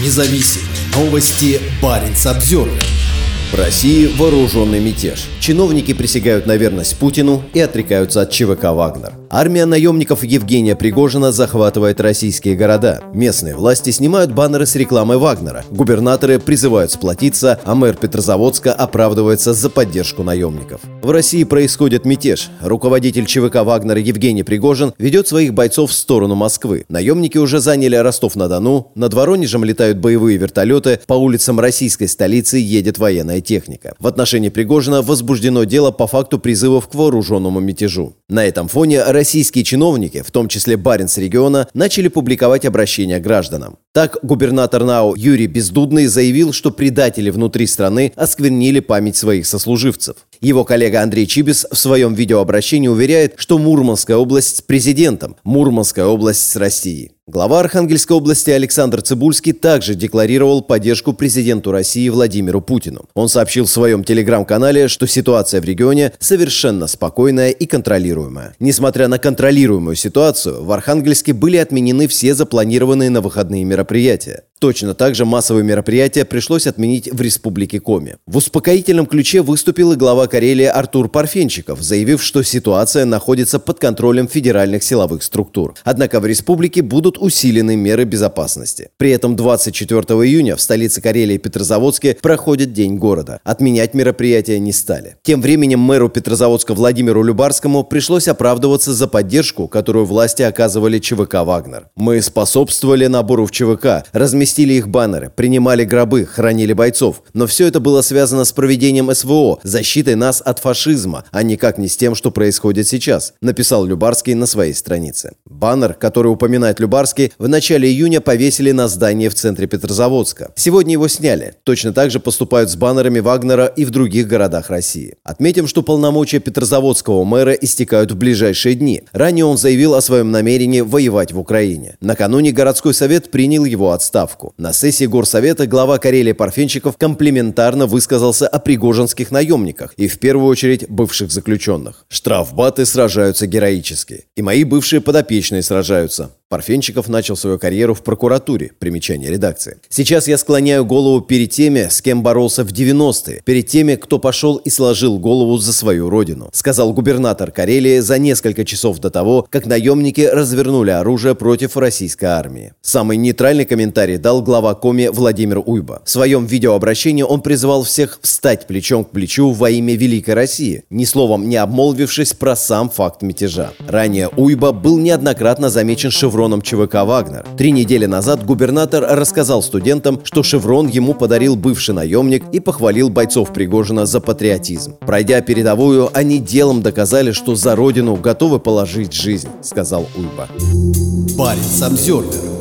независим. Новости Баренц Обзервер. В России вооруженный мятеж. Чиновники присягают на верность Путину и отрекаются от ЧВК «Вагнер». Армия наемников Евгения Пригожина захватывает российские города. Местные власти снимают баннеры с рекламой Вагнера. Губернаторы призывают сплотиться, а мэр Петрозаводска оправдывается за поддержку наемников. В России происходит мятеж. Руководитель ЧВК «Вагнера» Евгений Пригожин ведет своих бойцов в сторону Москвы. Наемники уже заняли Ростов-на-Дону, над Воронежем летают боевые вертолеты, по улицам российской столицы едет военная техника. В отношении Пригожина возбуждено дело по факту призывов к вооруженному мятежу. На этом фоне российские чиновники, в том числе Баренц региона, начали публиковать обращения гражданам. Так, губернатор НАУ Юрий Бездудный заявил, что предатели внутри страны осквернили память своих сослуживцев. Его коллега Андрей Чибис в своем видеообращении уверяет, что Мурманская область с президентом, Мурманская область с Россией. Глава Архангельской области Александр Цибульский также декларировал поддержку президенту России Владимиру Путину. Он сообщил в своем телеграм-канале, что ситуация в регионе совершенно спокойная и контролируемая. Несмотря на контролируемую ситуацию, в Архангельске были отменены все запланированные на выходные мероприятия. Точно так же массовые мероприятия пришлось отменить в Республике Коми. В успокоительном ключе выступил и глава Карелии Артур Парфенчиков, заявив, что ситуация находится под контролем федеральных силовых структур. Однако в республике будут усилены меры безопасности. При этом 24 июня в столице Карелии Петрозаводске проходит День города. Отменять мероприятия не стали. Тем временем мэру Петрозаводска Владимиру Любарскому пришлось оправдываться за поддержку, которую власти оказывали ЧВК «Вагнер». «Мы способствовали набору в ЧВК, разместили Сместили их баннеры, принимали гробы, хранили бойцов. Но все это было связано с проведением СВО, защитой нас от фашизма, а никак не с тем, что происходит сейчас, написал Любарский на своей странице. Баннер, который упоминает Любарский, в начале июня повесили на здании в центре Петрозаводска. Сегодня его сняли. Точно так же поступают с баннерами Вагнера и в других городах России. Отметим, что полномочия Петрозаводского мэра истекают в ближайшие дни. Ранее он заявил о своем намерении воевать в Украине. Накануне городской совет принял его отставку отставку. На сессии Горсовета глава Карелии Парфенчиков комплиментарно высказался о пригожинских наемниках и в первую очередь бывших заключенных. Штрафбаты сражаются героически. И мои бывшие подопечные сражаются. Парфенчиков начал свою карьеру в прокуратуре, примечание редакции. Сейчас я склоняю голову перед теми, с кем боролся в 90-е, перед теми, кто пошел и сложил голову за свою родину, сказал губернатор Карелии за несколько часов до того, как наемники развернули оружие против российской армии. Самый нейтральный комментарий дал глава Коми Владимир Уйба. В своем видеообращении он призвал всех встать плечом к плечу во имя Великой России, ни словом не обмолвившись про сам факт мятежа. Ранее Уйба был неоднократно замечен шевроном шевроном ЧВК «Вагнер». Три недели назад губернатор рассказал студентам, что шеврон ему подарил бывший наемник и похвалил бойцов Пригожина за патриотизм. Пройдя передовую, они делом доказали, что за родину готовы положить жизнь, сказал Уйба. Парень Самсервер